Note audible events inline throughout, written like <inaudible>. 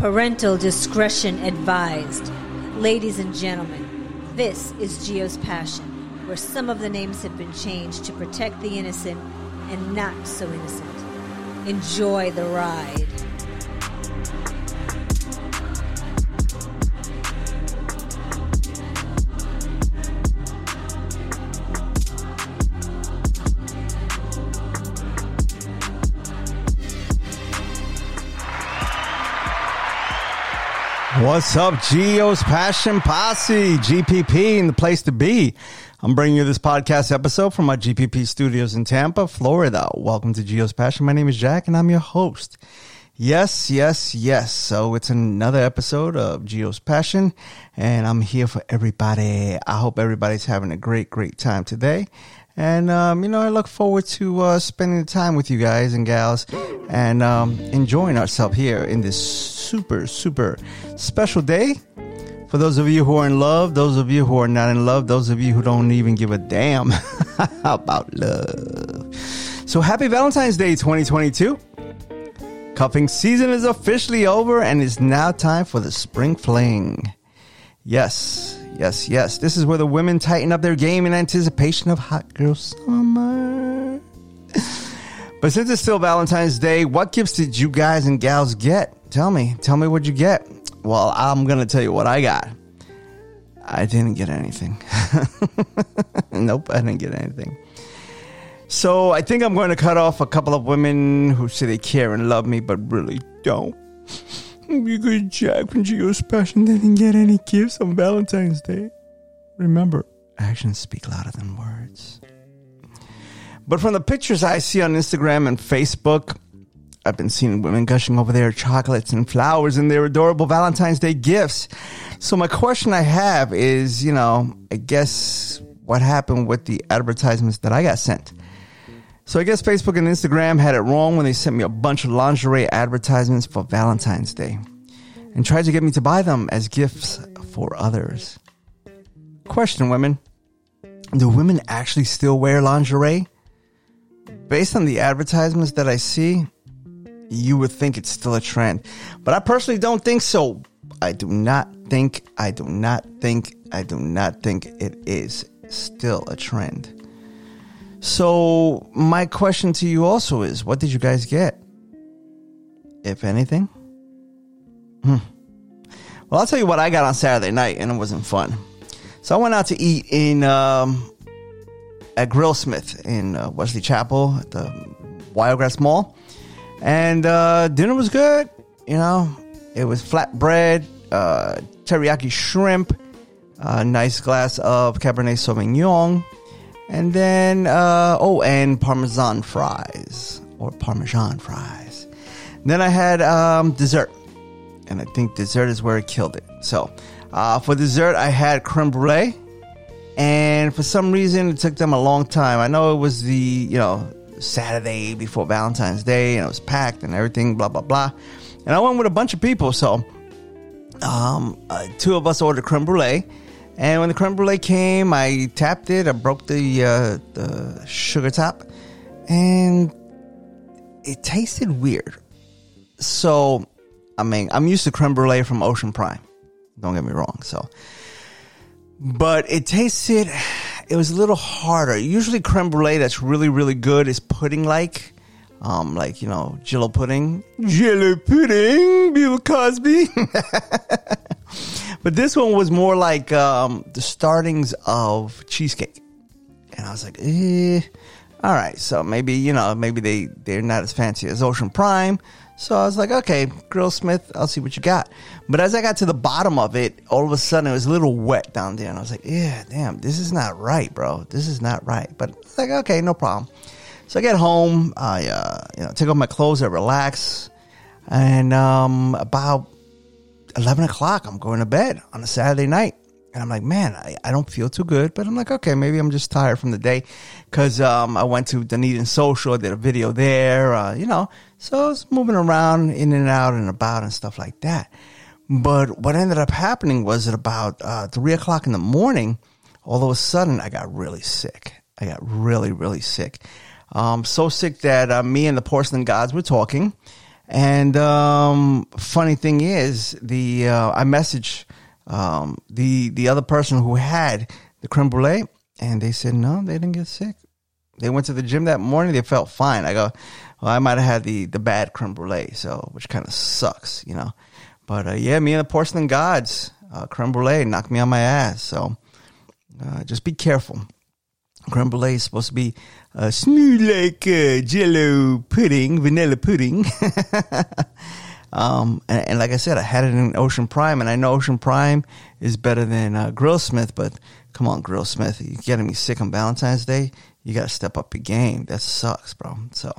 Parental discretion advised. Ladies and gentlemen, this is Gio's Passion, where some of the names have been changed to protect the innocent and not so innocent. Enjoy the ride. What's up, Gio's Passion Posse, GPP, and the place to be. I'm bringing you this podcast episode from my GPP studios in Tampa, Florida. Welcome to Gio's Passion. My name is Jack, and I'm your host. Yes, yes, yes. So it's another episode of Gio's Passion, and I'm here for everybody. I hope everybody's having a great, great time today. And, um, you know, I look forward to uh, spending the time with you guys and gals and um, enjoying ourselves here in this super, super special day. For those of you who are in love, those of you who are not in love, those of you who don't even give a damn <laughs> about love. So happy Valentine's Day 2022. Cuffing season is officially over and it's now time for the spring fling. Yes, yes, yes. This is where the women tighten up their game in anticipation of hot girl summer. <laughs> but since it's still Valentine's Day, what gifts did you guys and gals get? Tell me. Tell me what you get. Well, I'm going to tell you what I got. I didn't get anything. <laughs> nope, I didn't get anything. So I think I'm going to cut off a couple of women who say they care and love me, but really don't. Because Jack from Gio's Passion didn't get any gifts on Valentine's Day. Remember, actions speak louder than words. But from the pictures I see on Instagram and Facebook, I've been seeing women gushing over their chocolates and flowers and their adorable Valentine's Day gifts. So my question I have is, you know, I guess what happened with the advertisements that I got sent? So I guess Facebook and Instagram had it wrong when they sent me a bunch of lingerie advertisements for Valentine's Day and tried to get me to buy them as gifts for others. Question women. Do women actually still wear lingerie? Based on the advertisements that I see, you would think it's still a trend. But I personally don't think so. I do not think, I do not think, I do not think it is still a trend. So, my question to you also is what did you guys get? If anything? Hmm. Well, I'll tell you what I got on Saturday night, and it wasn't fun. So, I went out to eat in um, at Grillsmith in uh, Wesley Chapel at the Wiregrass Mall. And uh, dinner was good. You know, it was flatbread, uh, teriyaki shrimp, a nice glass of Cabernet Sauvignon, and then, uh, oh, and Parmesan fries or Parmesan fries. Then I had um, dessert, and I think dessert is where it killed it. So, uh, for dessert, I had creme brulee, and for some reason, it took them a long time. I know it was the, you know, Saturday before Valentine's Day, and it was packed and everything, blah blah blah. And I went with a bunch of people, so um, uh, two of us ordered creme brulee. And when the creme brulee came, I tapped it. I broke the uh, the sugar top, and it tasted weird. So, I mean, I'm used to creme brulee from Ocean Prime. Don't get me wrong. So, but it tasted it was a little harder. Usually creme brulee that's really, really good is pudding like. Um, like, you know, jello pudding. Jello pudding, Bill Cosby. <laughs> but this one was more like um, the startings of cheesecake. And I was like, eh. All right, so maybe, you know, maybe they, they're not as fancy as Ocean Prime. So I was like, okay, Grillsmith, I'll see what you got. But as I got to the bottom of it, all of a sudden it was a little wet down there. And I was like, yeah, damn, this is not right, bro. This is not right. But like, okay, no problem. So I get home, I, uh, you know, take off my clothes, I relax. And um, about 11 o'clock, I'm going to bed on a Saturday night. And I'm like, man, I, I don't feel too good. But I'm like, okay, maybe I'm just tired from the day. Because um, I went to Dunedin Social, did a video there, uh, you know. So I was moving around in and out and about and stuff like that. But what ended up happening was at about uh, 3 o'clock in the morning, all of a sudden, I got really sick. I got really, really sick. Um, so sick that uh, me and the porcelain gods were talking. And um, funny thing is, the uh, I messaged um, the the other person who had the creme brulee, and they said no, they didn't get sick. They went to the gym that morning. They felt fine. I go, well, I might have had the the bad creme brulee, so which kind of sucks, you know. But uh, yeah, me and the porcelain gods, uh, creme brulee knocked me on my ass. So uh, just be careful. Creme brulee is supposed to be uh, smooth like uh, jello pudding, vanilla pudding. <laughs> um, and, and, like I said, I had it in Ocean Prime, and I know Ocean Prime is better than uh, Grillsmith, but come on, Grillsmith, you're getting me sick on Valentine's Day. You got to step up your game. That sucks, bro. So,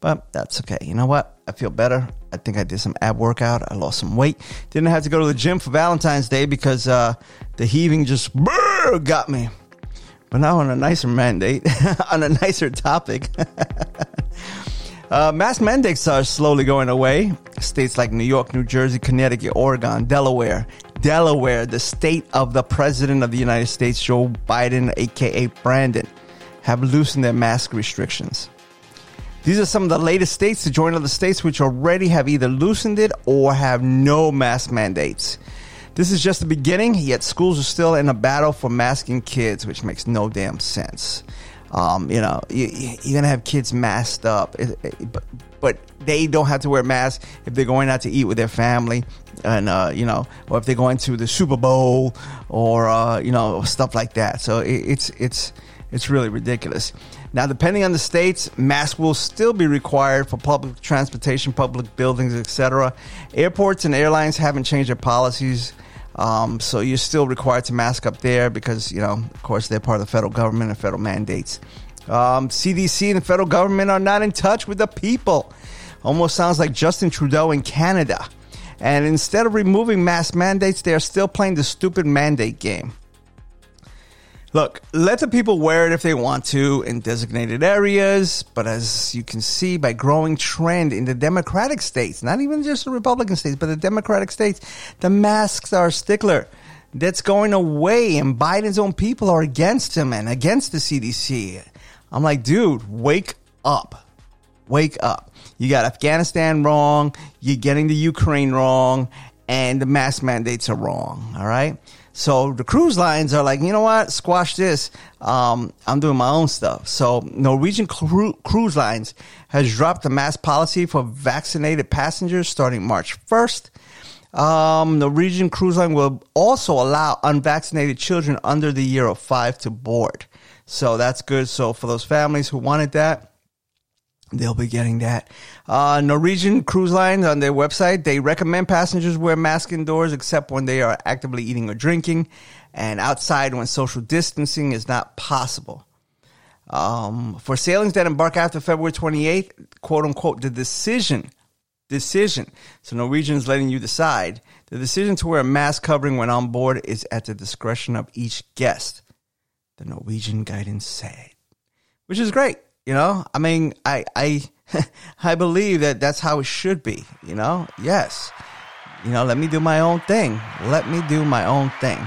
but that's okay. You know what? I feel better. I think I did some ab workout. I lost some weight. Didn't have to go to the gym for Valentine's Day because uh, the heaving just got me. But now on a nicer mandate, <laughs> on a nicer topic. <laughs> uh, mask mandates are slowly going away. States like New York, New Jersey, Connecticut, Oregon, Delaware, Delaware, the state of the President of the United States, Joe Biden, aka Brandon, have loosened their mask restrictions. These are some of the latest states to join other states which already have either loosened it or have no mask mandates. This is just the beginning, yet schools are still in a battle for masking kids, which makes no damn sense. Um, you know, you, are gonna have kids masked up, but, but they don't have to wear masks if they're going out to eat with their family, and uh, you know, or if they're going to the Super Bowl or uh, you know stuff like that. So it, it's it's it's really ridiculous. Now, depending on the states, masks will still be required for public transportation, public buildings, etc. Airports and airlines haven't changed their policies um, so you're still required to mask up there because, you know, of course, they're part of the federal government and federal mandates. Um, CDC and the federal government are not in touch with the people. Almost sounds like Justin Trudeau in Canada. And instead of removing mask mandates, they are still playing the stupid mandate game. Look, let the people wear it if they want to in designated areas, but as you can see by growing trend in the Democratic states, not even just the Republican states, but the Democratic states, the masks are stickler. That's going away, and Biden's own people are against him and against the CDC. I'm like, dude, wake up. Wake up. You got Afghanistan wrong, you're getting the Ukraine wrong, and the mask mandates are wrong. All right? So the cruise lines are like, you know what? Squash this. Um, I'm doing my own stuff. So Norwegian cru- Cruise Lines has dropped the mask policy for vaccinated passengers starting March 1st. Um, Norwegian Cruise Line will also allow unvaccinated children under the year of five to board. So that's good. So for those families who wanted that, they'll be getting that. Uh, Norwegian Cruise Lines on their website, they recommend passengers wear masks indoors except when they are actively eating or drinking and outside when social distancing is not possible. Um, for sailings that embark after February 28th, quote unquote, the decision, decision. So Norwegian's letting you decide. The decision to wear a mask covering when on board is at the discretion of each guest. The Norwegian guidance said, which is great. You know, I mean, I, I, I believe that that's how it should be. You know, yes. You know, let me do my own thing. Let me do my own thing.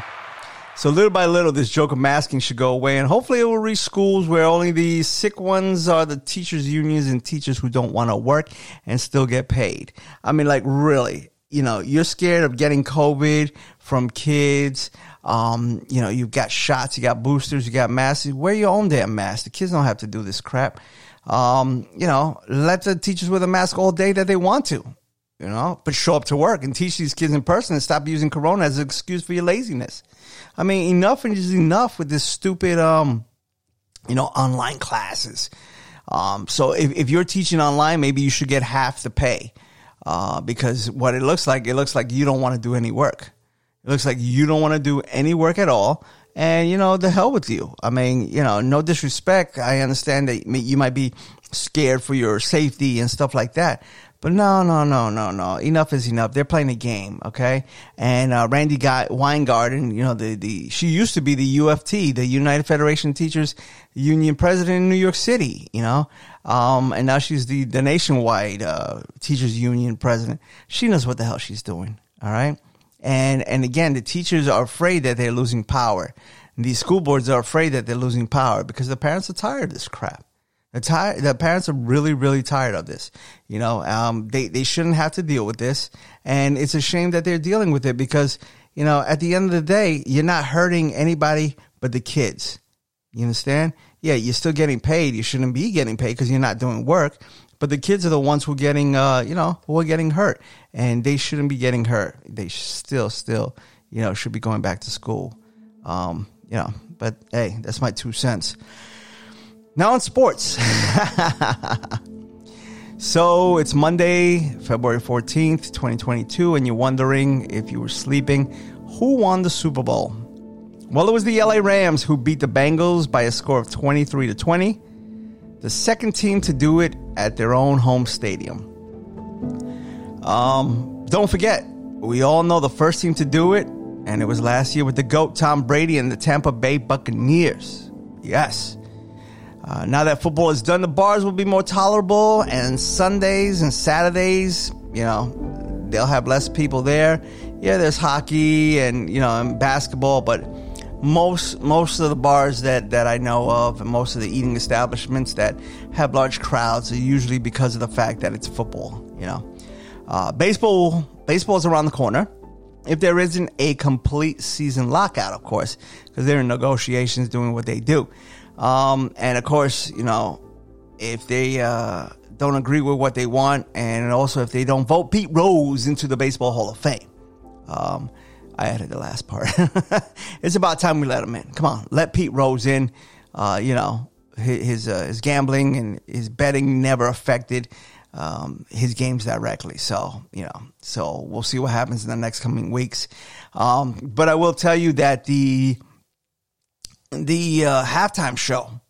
So little by little, this joke of masking should go away, and hopefully, it will reach schools where only the sick ones are the teachers' unions and teachers who don't want to work and still get paid. I mean, like really, you know, you're scared of getting COVID from kids. Um, you know, you've got shots, you got boosters, you got masks. Wear your own damn mask. The kids don't have to do this crap. Um, you know, let the teachers wear the mask all day that they want to. You know, but show up to work and teach these kids in person and stop using Corona as an excuse for your laziness. I mean, enough is enough with this stupid, um, you know, online classes. Um, so if, if you're teaching online, maybe you should get half the pay. Uh, because what it looks like, it looks like you don't want to do any work. It looks like you don't want to do any work at all. And, you know, the hell with you. I mean, you know, no disrespect. I understand that you might be scared for your safety and stuff like that. But no, no, no, no, no. Enough is enough. They're playing a game, okay? And uh, Randi Weingarten, you know, the the she used to be the UFT, the United Federation Teachers Union president in New York City, you know, um, and now she's the the nationwide uh, teachers union president. She knows what the hell she's doing, all right? And and again, the teachers are afraid that they're losing power. These school boards are afraid that they're losing power because the parents are tired of this crap. The, tired, the parents are really, really tired of this. You know, um, they, they shouldn't have to deal with this. And it's a shame that they're dealing with it because, you know, at the end of the day, you're not hurting anybody but the kids. You understand? Yeah, you're still getting paid. You shouldn't be getting paid because you're not doing work. But the kids are the ones who are getting, uh, you know, who are getting hurt, and they shouldn't be getting hurt. They still, still, you know, should be going back to school. Um, you know, but hey, that's my two cents. Now on sports. <laughs> so it's Monday, February 14th, 2022, and you're wondering if you were sleeping, who won the Super Bowl? Well, it was the LA Rams who beat the Bengals by a score of 23 to 20, the second team to do it at their own home stadium. Um, don't forget, we all know the first team to do it, and it was last year with the GOAT Tom Brady and the Tampa Bay Buccaneers. Yes. Uh, now that football is done, the bars will be more tolerable, and Sundays and Saturdays, you know, they'll have less people there. Yeah, there's hockey and you know and basketball, but most most of the bars that that I know of and most of the eating establishments that have large crowds are usually because of the fact that it's football. You know, uh, baseball baseball is around the corner. If there isn't a complete season lockout, of course, because they're in negotiations doing what they do. Um, and of course, you know, if they uh, don't agree with what they want, and also if they don't vote Pete Rose into the Baseball Hall of Fame. Um, I added the last part. <laughs> it's about time we let him in. Come on, let Pete Rose in. Uh, you know, his his, uh, his, gambling and his betting never affected um, his games directly. So you know, so we'll see what happens in the next coming weeks. Um, but I will tell you that the the uh, halftime show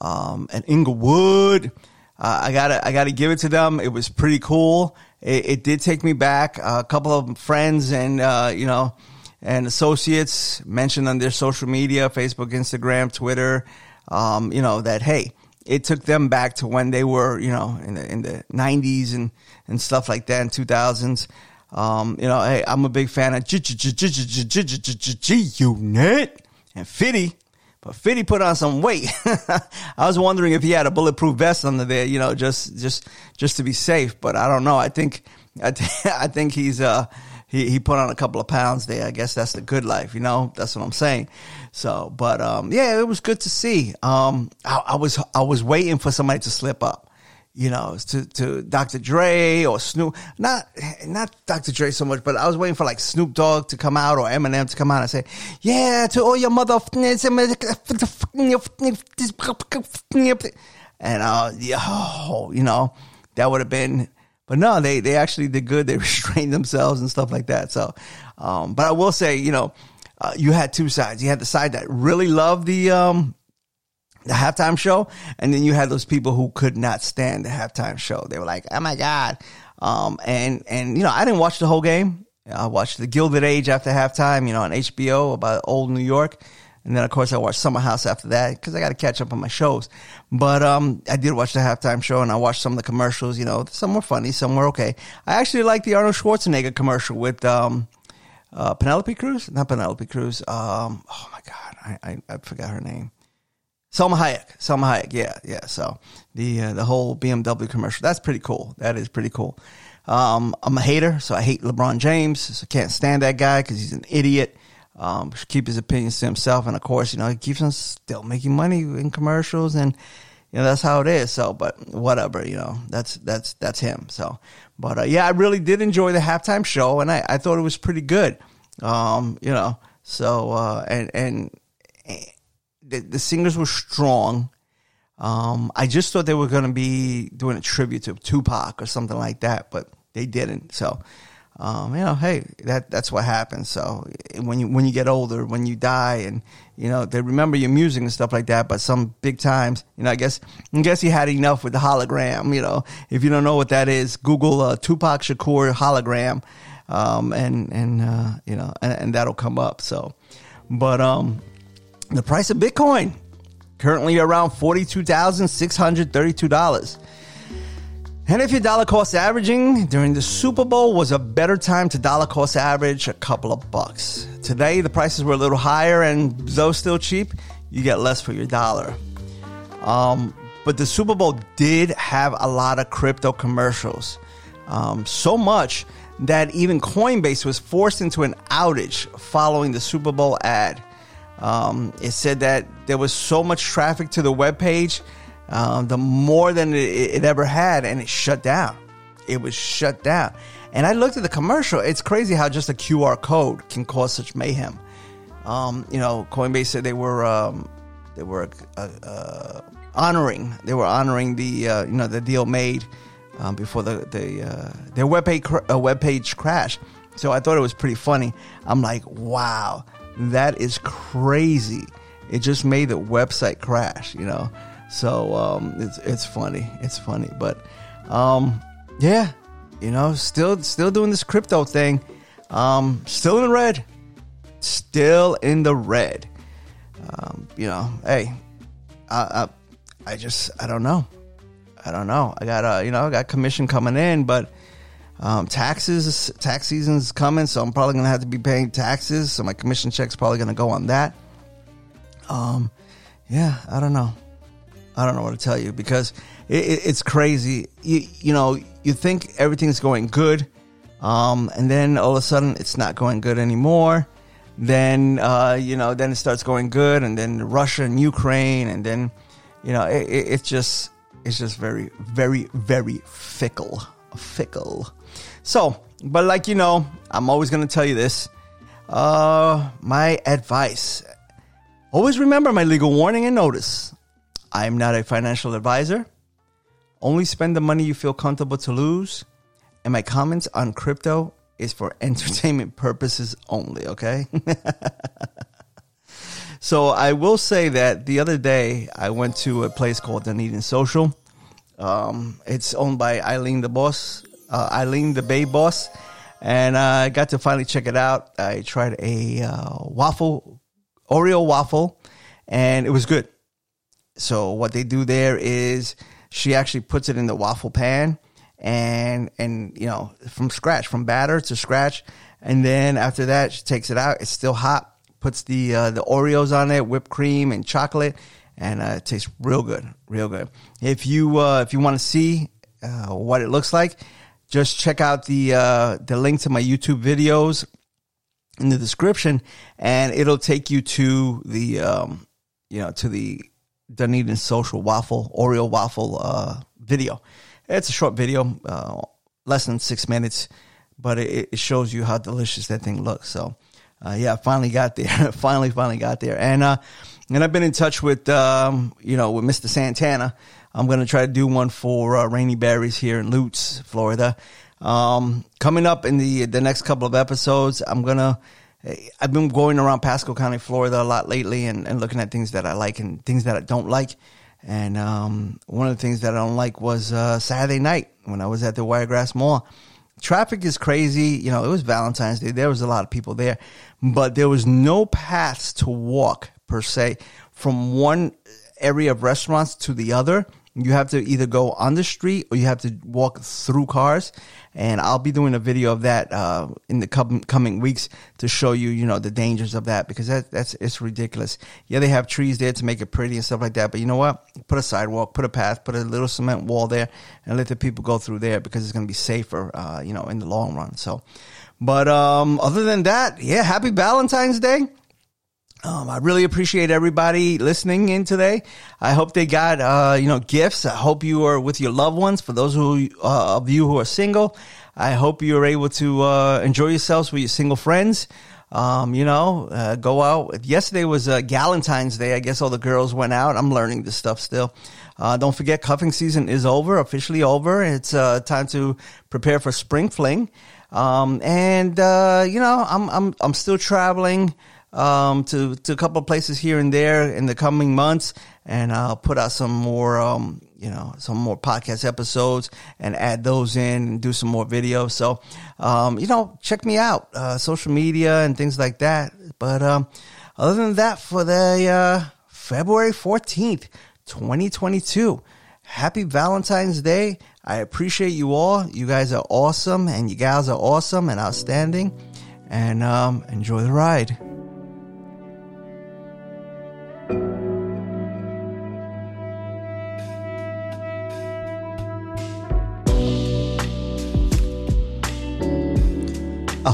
um, at Inglewood. Uh, I gotta, I gotta give it to them. It was pretty cool. It, it did take me back. Uh, a couple of friends and uh, you know, and associates mentioned on their social media, Facebook, Instagram, Twitter, um, you know that hey, it took them back to when they were, you know, in the in the '90s and and stuff like that in 2000s. Um, you know, hey, I'm a big fan of G Unit and Fitty. But Fitty put on some weight. <laughs> I was wondering if he had a bulletproof vest under there, you know, just just just to be safe. But I don't know. I think <laughs> I, th- I think he's uh he he put on a couple of pounds there. I guess that's the good life, you know. That's what I'm saying. So, but um, yeah, it was good to see. Um, I, I was I was waiting for somebody to slip up you know, to, to Dr. Dre or Snoop, not, not Dr. Dre so much, but I was waiting for like Snoop Dogg to come out or Eminem to come out and say, yeah, to all your mother, and, uh, oh, you know, that would have been, but no, they, they actually did good. They <laughs> restrained themselves and stuff like that. So, um, but I will say, you know, uh, you had two sides. You had the side that really loved the, um, the halftime show, and then you had those people who could not stand the halftime show. They were like, "Oh my god!" Um, and and you know, I didn't watch the whole game. I watched the Gilded Age after halftime, you know, on HBO about old New York, and then of course I watched Summer House after that because I got to catch up on my shows. But um, I did watch the halftime show, and I watched some of the commercials. You know, some were funny, some were okay. I actually liked the Arnold Schwarzenegger commercial with um, uh, Penelope Cruz, not Penelope Cruz. Um, oh my god, I, I, I forgot her name. Salma Hayek, Selma Hayek, yeah, yeah. So the uh, the whole BMW commercial, that's pretty cool. That is pretty cool. Um, I'm a hater, so I hate LeBron James. So I can't stand that guy because he's an idiot. Um, should keep his opinions to himself, and of course, you know, he keeps on still making money in commercials, and you know that's how it is. So, but whatever, you know, that's that's that's him. So, but uh, yeah, I really did enjoy the halftime show, and I, I thought it was pretty good. Um, you know, so uh, and and the, the singers were strong. Um, I just thought they were going to be doing a tribute to Tupac or something like that, but they didn't. So, um, you know, hey, that that's what happens. So when you when you get older, when you die, and you know they remember your music and stuff like that. But some big times, you know, I guess I guess he had enough with the hologram. You know, if you don't know what that is, Google uh, Tupac Shakur hologram, um, and and uh, you know, and, and that'll come up. So, but um, the price of Bitcoin currently around $42,632. And if your dollar cost averaging during the Super Bowl was a better time to dollar cost average a couple of bucks. Today, the prices were a little higher, and though still cheap, you get less for your dollar. Um, but the Super Bowl did have a lot of crypto commercials. Um, so much that even Coinbase was forced into an outage following the Super Bowl ad. Um, it said that there was so much traffic to the web page, um, the more than it, it ever had, and it shut down. It was shut down. And I looked at the commercial. It's crazy how just a QR code can cause such mayhem. Um, you know, Coinbase said they were um, they were uh, uh, honoring they were honoring the uh, you know the deal made um, before the the uh, their web page uh, web page crashed. So I thought it was pretty funny. I'm like, wow, that is crazy. It just made the website crash, you know. So um, it's it's funny. It's funny, but um, yeah, you know, still still doing this crypto thing. Um, still in the red. Still in the red. Um, you know, hey, I, I, I just I don't know. I don't know. I got a you know I got commission coming in, but um, taxes tax season's coming, so I'm probably gonna have to be paying taxes. So my commission check's probably gonna go on that. Um, yeah, I don't know. I don't know what to tell you because it, it, it's crazy. You, you know, you think everything's going good, um, and then all of a sudden it's not going good anymore. Then uh, you know, then it starts going good, and then Russia and Ukraine, and then you know, it, it's just it's just very, very, very fickle, fickle. So, but like you know, I'm always gonna tell you this. Uh, my advice: always remember my legal warning and notice. I am not a financial advisor. Only spend the money you feel comfortable to lose. And my comments on crypto is for <laughs> entertainment purposes only, okay? <laughs> so I will say that the other day I went to a place called Dunedin Social. Um, it's owned by Eileen the boss, uh, Eileen the Bay boss. And I got to finally check it out. I tried a uh, waffle, Oreo waffle, and it was good. So what they do there is she actually puts it in the waffle pan and and you know from scratch from batter to scratch and then after that she takes it out it's still hot puts the uh, the oreos on it whipped cream and chocolate and uh, it tastes real good real good if you uh, if you want to see uh, what it looks like just check out the uh, the link to my youtube videos in the description and it'll take you to the um, you know to the Dunedin Social Waffle, Oreo Waffle uh, video. It's a short video, uh, less than six minutes, but it, it, shows you how delicious that thing looks. So, uh, yeah, finally got there. <laughs> finally, finally got there. And, uh, and I've been in touch with, um, you know, with Mr. Santana. I'm going to try to do one for uh, Rainy Berries here in Lutz, Florida. Um, coming up in the the next couple of episodes, I'm gonna I've been going around Pasco County, Florida a lot lately and, and looking at things that I like and things that I don't like. And um, one of the things that I don't like was uh, Saturday night when I was at the Wiregrass Mall. Traffic is crazy. You know, it was Valentine's Day. There was a lot of people there, but there was no paths to walk per se from one area of restaurants to the other. You have to either go on the street or you have to walk through cars. And I'll be doing a video of that uh, in the com- coming weeks to show you, you know, the dangers of that because that, that's it's ridiculous. Yeah, they have trees there to make it pretty and stuff like that, but you know what? Put a sidewalk, put a path, put a little cement wall there, and let the people go through there because it's going to be safer, uh, you know, in the long run. So, but um, other than that, yeah, happy Valentine's Day. Um, I really appreciate everybody listening in today. I hope they got, uh, you know, gifts. I hope you are with your loved ones. For those who, uh, of you who are single, I hope you are able to, uh, enjoy yourselves with your single friends. Um, you know, uh, go out. Yesterday was, uh, Galentine's Day. I guess all the girls went out. I'm learning this stuff still. Uh, don't forget cuffing season is over, officially over. It's, uh, time to prepare for spring fling. Um, and, uh, you know, I'm, I'm, I'm still traveling um, to to a couple places here and there in the coming months, and I'll put out some more, um, you know, some more podcast episodes and add those in and do some more videos. So, um, you know, check me out, uh, social media and things like that. But um, other than that, for the uh, February fourteenth, twenty twenty two. Happy Valentine's Day. I appreciate you all. You guys are awesome and you gals are awesome and outstanding. And um, enjoy the ride.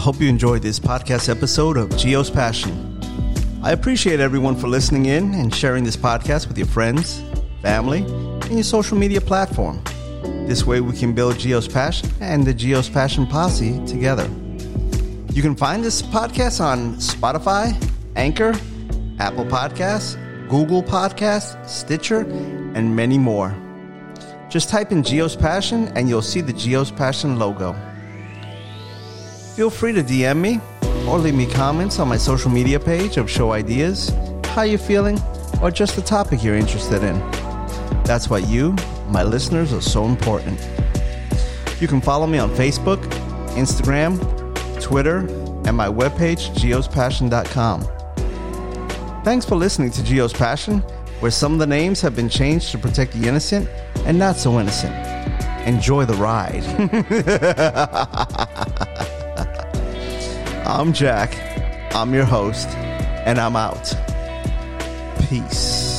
Hope you enjoyed this podcast episode of Gio's Passion. I appreciate everyone for listening in and sharing this podcast with your friends, family, and your social media platform. This way we can build Gio's Passion and the Gio's Passion Posse together. You can find this podcast on Spotify, Anchor, Apple Podcasts, Google Podcasts, Stitcher, and many more. Just type in Gio's Passion and you'll see the Gio's Passion logo. Feel free to DM me or leave me comments on my social media page of show ideas, how you're feeling, or just the topic you're interested in. That's why you, my listeners, are so important. You can follow me on Facebook, Instagram, Twitter, and my webpage, giospassion.com. Thanks for listening to Gio's Passion, where some of the names have been changed to protect the innocent and not so innocent. Enjoy the ride. <laughs> I'm Jack. I'm your host, and I'm out. Peace.